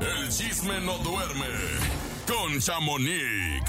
El chisme no duerme con Chamonix.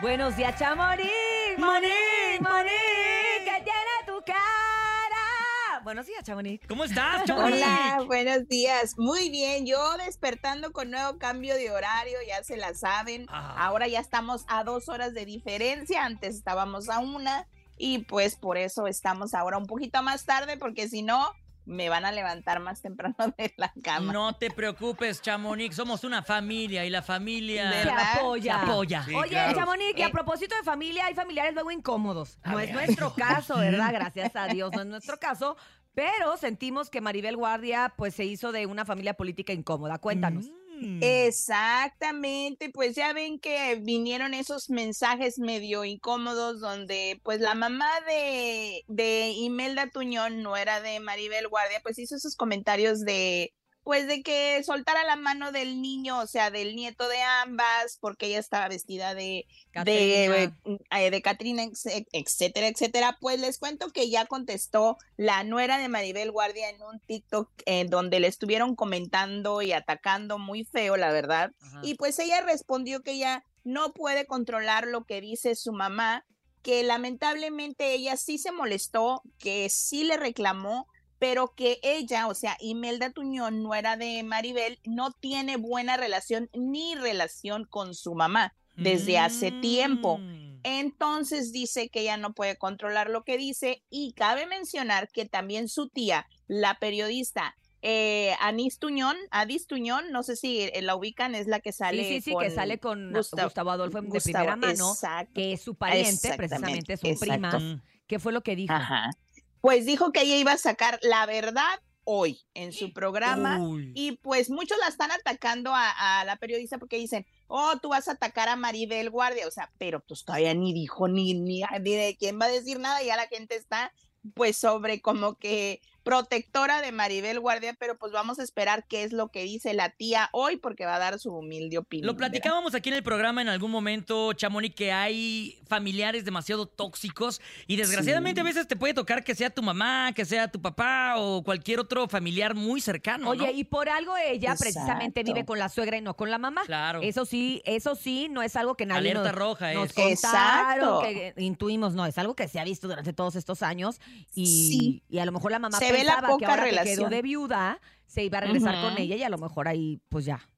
Buenos días, Chamonix. Monique, Monique, ¿qué tiene tu cara? Buenos días, Chamonix. ¿Cómo estás, Chamonix? Hola, buenos días. Muy bien, yo despertando con nuevo cambio de horario, ya se la saben. Ah. Ahora ya estamos a dos horas de diferencia, antes estábamos a una y pues por eso estamos ahora un poquito más tarde, porque si no, me van a levantar más temprano de la cama. No te preocupes, Chamonix. Somos una familia y la familia Se apoya. se apoya. Sí, Oye, claro. Chamonix, y a Eh. propósito de familia, hay familiares luego incómodos. A no ver. es nuestro caso, ¿verdad? Gracias a Dios, no es nuestro caso. Pero sentimos que Maribel Guardia, pues, se hizo de una familia política incómoda. Cuéntanos. Mm. Exactamente, pues ya ven que vinieron esos mensajes medio incómodos donde pues la mamá de, de Imelda Tuñón, no era de Maribel Guardia, pues hizo esos comentarios de pues de que soltara la mano del niño, o sea, del nieto de ambas, porque ella estaba vestida de de, Catrina. eh, de Catrina, ex- etcétera, etcétera. Pues les cuento que ya contestó la nuera de Maribel Guardia en un TikTok eh, donde le estuvieron comentando y atacando muy feo, la verdad. Ajá. Y pues ella respondió que ella no puede controlar lo que dice su mamá, que lamentablemente ella sí se molestó, que sí le reclamó, pero que ella, o sea, Imelda Tuñón, nuera de Maribel, no tiene buena relación ni relación con su mamá desde hace tiempo. Mm. Entonces dice que ella no puede controlar lo que dice y cabe mencionar que también su tía, la periodista eh, Anis Tuñón, Adis Tuñón, no sé si eh, la ubican, es la que sale sí, sí, sí, que sale con Gustavo- Gustavo, Adolfo de Gustavo, primera mano, exacto. que es su pariente, precisamente, son exacto. primas. Mm. ¿Qué fue lo que dijo? Ajá. Pues dijo que ella iba a sacar la verdad hoy en su programa Uy. y pues muchos la están atacando a, a la periodista porque dicen, oh, tú vas a atacar a Maribel Guardia, o sea, pero pues todavía ni dijo ni, ni, ni de quién va a decir nada, ya la gente está pues sobre como que protectora de Maribel Guardia, pero pues vamos a esperar qué es lo que dice la tía hoy porque va a dar su humilde opinión. Lo ¿verdad? platicábamos aquí en el programa en algún momento, Chamonix, que hay familiares demasiado tóxicos y desgraciadamente a veces te puede tocar que sea tu mamá, que sea tu papá o cualquier otro familiar muy cercano. Oye, ¿no? y por algo ella precisamente vive con la suegra y no con la mamá. Claro. Eso sí, eso sí, no es algo que nadie Alerta nos, roja nos es. contaron, Exacto. que intuimos, no, es algo que se ha visto durante todos estos años y, Sí. y a lo mejor la mamá Se ve la pensaba que poca ahora que quedó relación. de viuda se iba a regresar con ella y a lo mejor ahí pues ya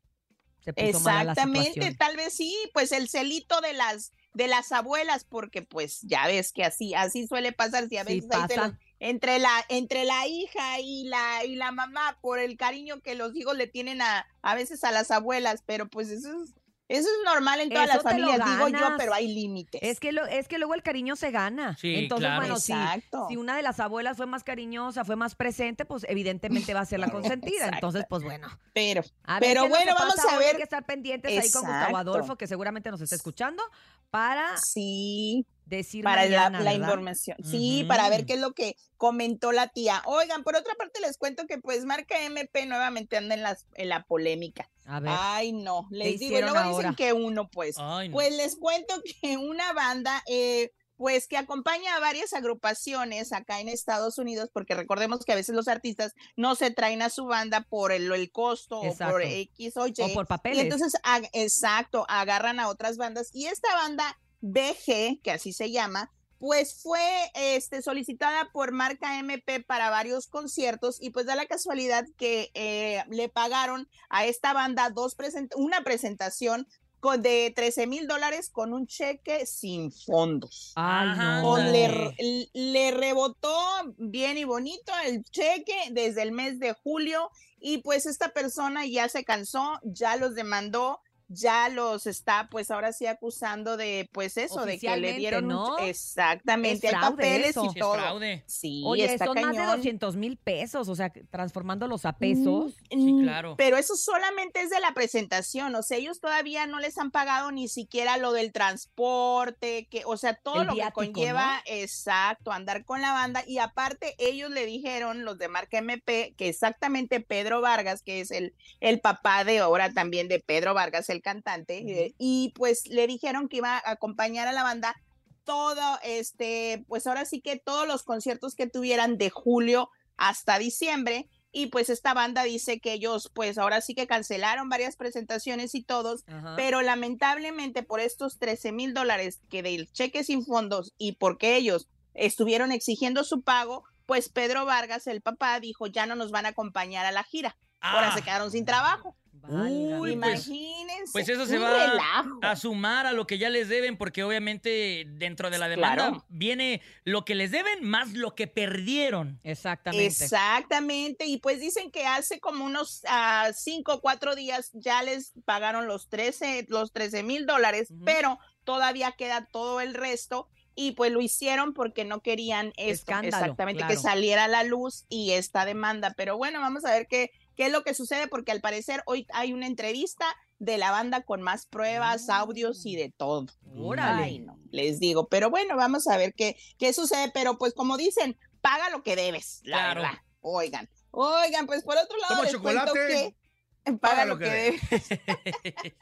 se puso mala la Exactamente, tal vez sí, pues el celito de las de las abuelas, porque pues ya ves que así así suele pasar, si a Sí veces celos entre la entre la hija y la y la mamá por el cariño que los hijos le tienen a a veces a las abuelas, pero pues eso es eso es normal en todas Eso las te lo familias, digo yo, pero hay límites. Es que, lo, es que luego el cariño se gana. Sí, Entonces, claro. bueno, si, Exacto. si una de las abuelas fue más cariñosa, fue más presente, pues evidentemente va a ser la consentida. Entonces, pues bueno. pero A ver Pero bueno, vamos pasa a hoy. Hay ver. que estar pendientes ahí con Gustavo. Adolfo, que seguramente nos está escuchando, para sí, decir para la, mañana, la información. Sí, para ver qué es lo que comentó la tía. Oigan, por otra parte les cuento que pues marca MP nuevamente anda en, las, en la polémica. A ver. Ay, no, les digo, y luego ahora? dicen que uno, pues. Ay, no. Pues les cuento que una banda, eh, pues que acompaña a varias agrupaciones acá en Estados Unidos, porque recordemos que a veces los artistas no se traen a su banda por el, el costo o por X o Y. o por Y papeles. entonces, ag- exacto, agarran a otras bandas. Y esta banda BG, que así se llama, pues fue este, solicitada por marca MP para varios conciertos y pues da la casualidad que eh, le pagaron a esta banda dos present una presentación con, de 13 mil dólares con un cheque sin fondos. Ajá, le rebotó bien y bonito el cheque desde el mes de julio y pues esta persona ya se cansó, ya los demandó, ya los está pues ahora sí acusando de pues eso, de que le dieron exactamente, Es hay fraude papeles eso. y Sí, es todo. fraude. Sí, Oye, está son más de cañón. 200 mil pesos, o sea, transformándolos a pesos. Sí, Mm, claro. Pero eso solamente es de la presentación, o sea, ellos todavía no les han pagado ni siquiera lo del transporte, que, o sea, todo El lo viático, que ¿no? conlleva, exacto, andar con la banda. Y aparte, ellos le dijeron, los de marca MP, que exactamente Pedro Vargas, que es el, el papá de ahora también de Pedro Vargas, el cantante, eh, y pues le dijeron que iba a acompañar a la banda todo, este, pues ahora sí que todos los conciertos que tuvieran de julio hasta diciembre. y pues esta banda dice que ellos pues ahora sí que cancelaron varias presentaciones y todos, pero lamentablemente por estos 13 mil dólares que del cheque sin fondos y porque ellos estuvieron exigiendo su pago, pues Pedro Vargas, el papá, dijo ya no nos van a acompañar a la gira. Ahora Ah. se quedaron sin trabajo. Uy, pues- Imagínense. Pues eso se va relajo. a sumar a lo que ya les deben, porque obviamente dentro de la demanda Claro. viene lo que les deben más lo que perdieron. Exactamente. Exactamente, y pues dicen que hace como unos ah, cinco o cuatro días ya les pagaron los 13, los 13 mil dólares, pero todavía queda todo el resto y pues lo hicieron porque no querían esto, Escándalo, exactamente, claro. que saliera a la luz y esta demanda. Pero bueno, vamos a ver qué, qué es lo que sucede porque al parecer hoy hay una entrevista de la banda con más pruebas, audios y de todo. Órale. Ay, no, les digo, pero bueno, vamos a ver qué, qué sucede, pero pues como dicen, paga lo que debes, la Claro. verdad. Oigan, oigan, pues por otro lado Toma les cuento chocolate, que paga, lo que, debes. debes.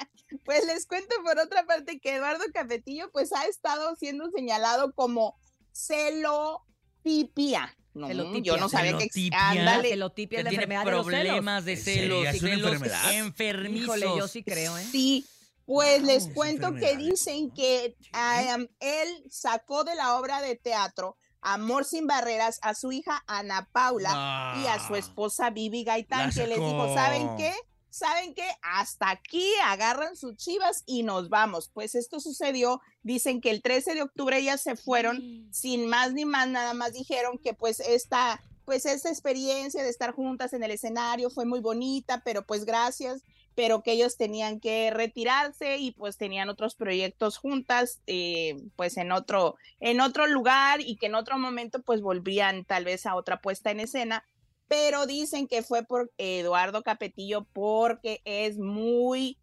Pues les cuento por otra parte que Eduardo Cafetillo pues ha estado siendo señalado como celotipia. No, Celotipia. yo no sabía que ándale. celotipia es la enfermedad de los celos. problemas de ¿En serio? celos, ¿Ya es una celos enfermedad? enfermizos. Híjole, yo sí creo, ¿eh? Sí, pues Wow, les cuento que dicen que ah, um, él sacó de la obra de teatro Amor sin barreras a su hija Ana Paula y a su No. esposa Vivi Gaitán, La que les dijo. ¿saben qué? ¿Saben qué? Hasta aquí agarran sus chivas y nos vamos. Pues esto sucedió, dicen que el 13 de octubre ellas se fueron sin más ni más, nada más dijeron que pues esta, pues esta experiencia de estar juntas en el escenario fue muy bonita, pero pues gracias, pero que ellos tenían que retirarse y pues tenían otros proyectos juntas, eh, pues en otro, en otro lugar y que en otro momento pues volvían tal vez a otra puesta en escena, pero dicen que fue por Eduardo Capetillo porque es muy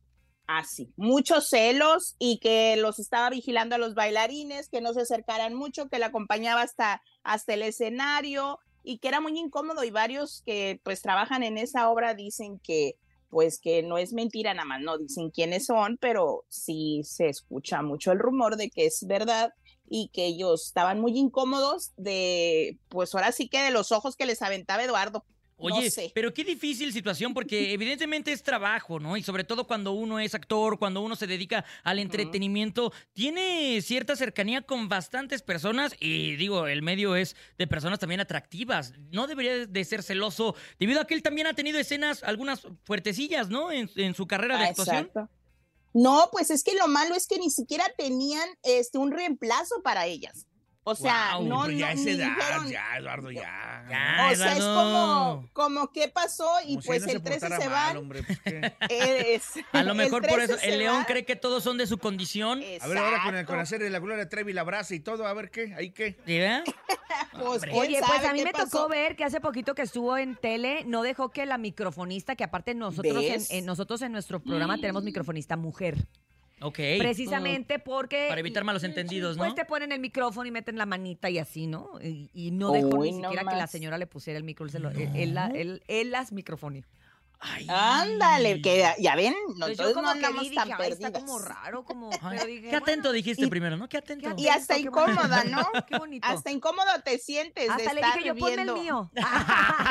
así, muchos celos y que los estaba vigilando a los bailarines, que no se acercaran mucho, que la acompañaba hasta, hasta el escenario y que era muy incómodo y varios que pues trabajan en esa obra dicen que pues que no es mentira nada más, no dicen quiénes son, pero sí se escucha mucho el rumor de que es verdad y que ellos estaban muy incómodos de, pues ahora sí que de los ojos que les aventaba Eduardo. No Oye, sé. pero qué difícil situación porque evidentemente es trabajo, ¿no? Y sobre todo cuando uno es actor, cuando uno se dedica al entretenimiento, tiene cierta cercanía con bastantes personas y digo, el medio es de personas también atractivas. No debería de ser celoso debido a que él también ha tenido escenas, algunas fuertecillas, ¿no? En, en su carrera de Ah, actuación. exacto. No, pues es que lo malo es que ni siquiera tenían este un reemplazo para ellas. O sea, Guau, no, Pero ya no, edad, dijeron- ya, Eduardo, ya. Ya, o sea, es como, como qué pasó y Como si pues no se el 13 portara se mal, van. hombre, pues, ¿qué? es- A lo mejor por 13 eso se el león van. cree que todos son de su condición. A ver, ahora con el, con hacer la Gloria Trevi, la brasa y todo, a ver qué, ahí qué. ¿Sí? Pues, ¿quién Oye, pues sabe a mí me pasó? tocó ver que hace poquito que estuvo en tele, no dejó que la microfonista, que aparte nosotros en, nosotros en nuestro programa tenemos microfonista mujer. Ok. Precisamente porque. Para evitar malos entendidos, ¿no? Pues te ponen el micrófono y meten la manita y así, ¿no? Y, y no dejó Uy, ni no siquiera que la señora le pusiera el micro. él él- él las microfonía. Ay. Ándale, que ya- ya ven, Entonces nosotros yo no andamos vi, tan dije, "Ay, perdidas. está como raro, como... Pero dije, qué atento bueno, dijiste y- primero, ¿no? Qué atento. Y hasta qué bonito. incómoda, ¿no? Qué bonito. Hasta incómodo te sientes de Hasta le estar dije yo, ponme el viendo. mío.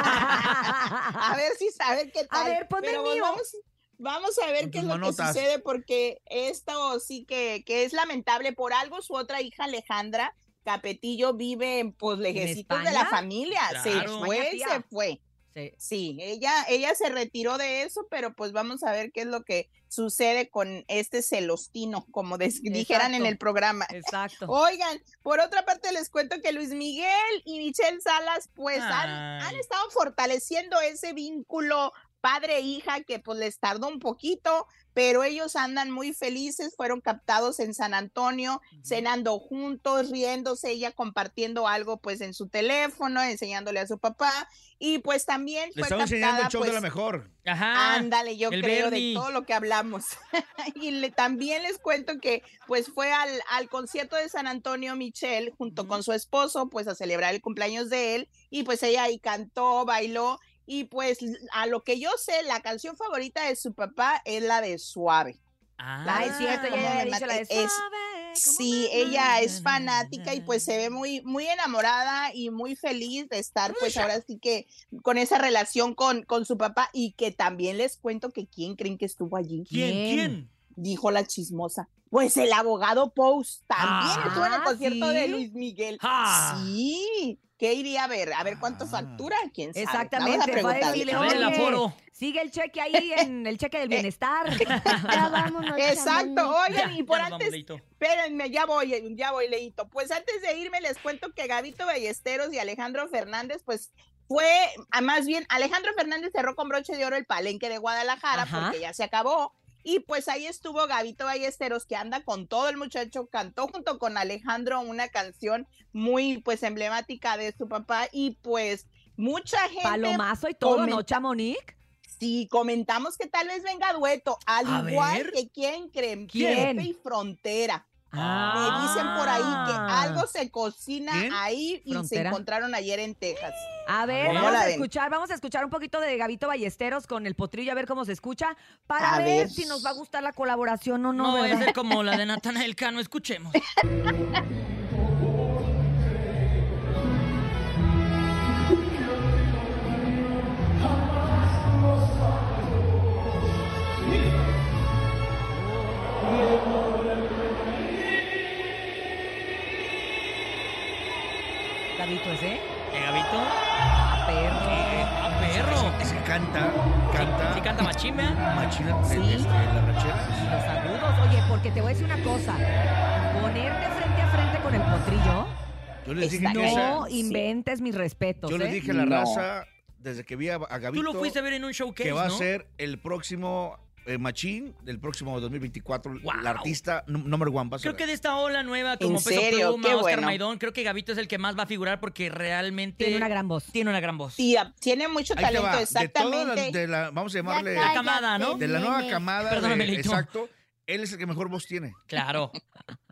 A ver si sabe qué tal. ver, ponme el Pero pues mío. Vamos, vamos a ver qué es lo que sucede porque esto sí que, que es lamentable. Por algo su otra hija Alejandra Capetillo vive en pues lejecitos de la familia. Se fue, España, se fue. Sí. Sí, ella, ella se retiró de eso, pero pues vamos a ver qué es lo que sucede con este celostino, como dijeran en el programa. Exacto. Oigan, por otra parte les cuento que Luis Miguel y Michelle Salas pues han, han estado fortaleciendo ese vínculo padre-hija que pues les tardó un poquito, pero ellos andan muy felices, fueron captados en San Antonio, cenando juntos, riéndose, ella compartiendo algo pues en su teléfono, enseñándole a su papá y pues también Le fue estaba enseñando el captada show de pues, la mejor. Ajá. Ándale, yo creo Bernie. de todo lo que hablamos. y le- también les cuento que pues fue al, al concierto de San Antonio Michelle junto con su esposo pues a celebrar el cumpleaños de él y pues ella ahí cantó, bailó y pues a lo que yo sé la canción favorita de su papá es la de Suave. Ah, es cierto, ya ¿cómo había me dicho la de mate? Es- suave. Sí, ella es fanática y pues se ve muy, muy enamorada y muy feliz de estar, pues ahora sí que con esa relación con, con su papá y que también les cuento que quién creen que estuvo allí, ¿Quién? ¿Quién? Dijo la chismosa. Pues el abogado Post también Ah, estuvo en el concierto de. Luis Miguel. Ah. Sí, ¿qué iría a ver? A ver cuánto Ah. factura, quién sabe. Exactamente, Vamos a fue a preguntarle. decirle, A ver el "Oye, aforo. Sigue el cheque ahí en el cheque del bienestar. Ya vámonos, Exacto, oigan, y por Ya vamos, antes, Leito. espérenme, ya voy, ya voy, Leito. Pues antes de irme les cuento que Gabito Ballesteros y Alejandro Fernández, pues fue, ah, más bien, Alejandro Fernández cerró con broche de oro el palenque de Guadalajara Ajá. porque ya se acabó. Y pues ahí estuvo Gabito Ballesteros, que anda con todo el muchacho, cantó junto con Alejandro una canción muy pues emblemática de su papá y pues mucha gente Palomazo y todo, ¿no, Chamonix? Sí, comentamos que tal vez venga dueto, al A igual ver. que quién creen, ¿Quién? Y Frontera. Ah. Me dicen por ahí que Ah. algo se cocina ¿Quién? ahí y se encontraron ayer en Texas. A ver, ¿Cómo vamos a ven? escuchar, vamos a escuchar un poquito de Gabito Ballesteros con el potrillo a ver cómo se escucha para A ver, ver. si nos va a gustar la colaboración o no, No, ¿verdad? ser como la de Natanael Cano, escuchemos. Gabito ese. ¿Eh, Gabito? Ah, perro. Ah, perro. Es que canta, canta. Sí canta. Machina, este, Sí. las rancheras. Los agudos. Oye, porque te voy a decir una cosa. Ponerte frente a frente con el potrillo, Yo les dije Está- que esa- no inventes mis respetos, yo ¿eh? les dije a la No. raza desde que vi a, a Gabito Tú lo fuiste a ver en un showcase, que va ¿no? a ser el próximo eh, machín del próximo 2024, Wow. la artista num- number one. vas a Creo ver. que de esta ola nueva, como ¿En Peso serio? Pluma, Qué Oscar bueno. Maidón, creo que Gabito es el que más va a figurar porque realmente... Tiene una gran voz. Tiene una gran voz. Sí, ah, tiene mucho Ahí talento. De exactamente. de la, vamos a llamarle La camada, ¿no? de la nueva camada. Perdóname, de- exacto. Él es el que mejor voz tiene. Claro.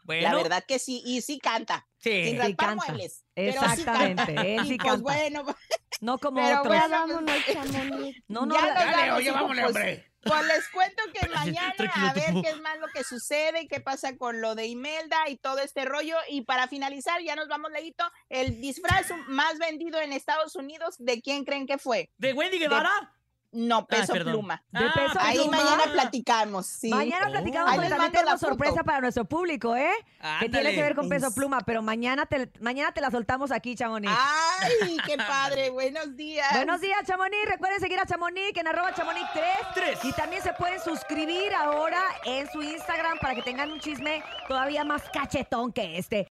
Bueno, La verdad que sí, y sí canta. sí. Sin raspar canta. muebles. pero sí Exactamente, canta. él sí Y pues canta. bueno, No como Pero otros. Bueno, vámonos. No, no, ya Dale, vamos, oye, vámonos, pues, hombre. Pues les cuento que mañana a ver qué es más lo que sucede y qué pasa con lo de Imelda y todo este rollo. Y para finalizar, ya nos vamos, Leito, el disfraz más vendido en Estados Unidos, ¿de quién creen que fue? ¿De Wendy Guevara? No, Ah, peso pluma. De Peso Ahí Pluma. mañana platicamos, sí. Mañana Oh. platicamos Ahí porque les también tenemos sorpresa para nuestro público, ¿eh? Que tiene que ver con peso Es- pluma, pero mañana te, mañana te la soltamos aquí, Chamonix. Ay, qué padre, buenos días. Buenos días, Chamonix. Recuerden seguir a Chamonix en arroba chamonix3. Tres. Y también se pueden suscribir ahora en su Instagram para que tengan un chisme todavía más cachetón que este.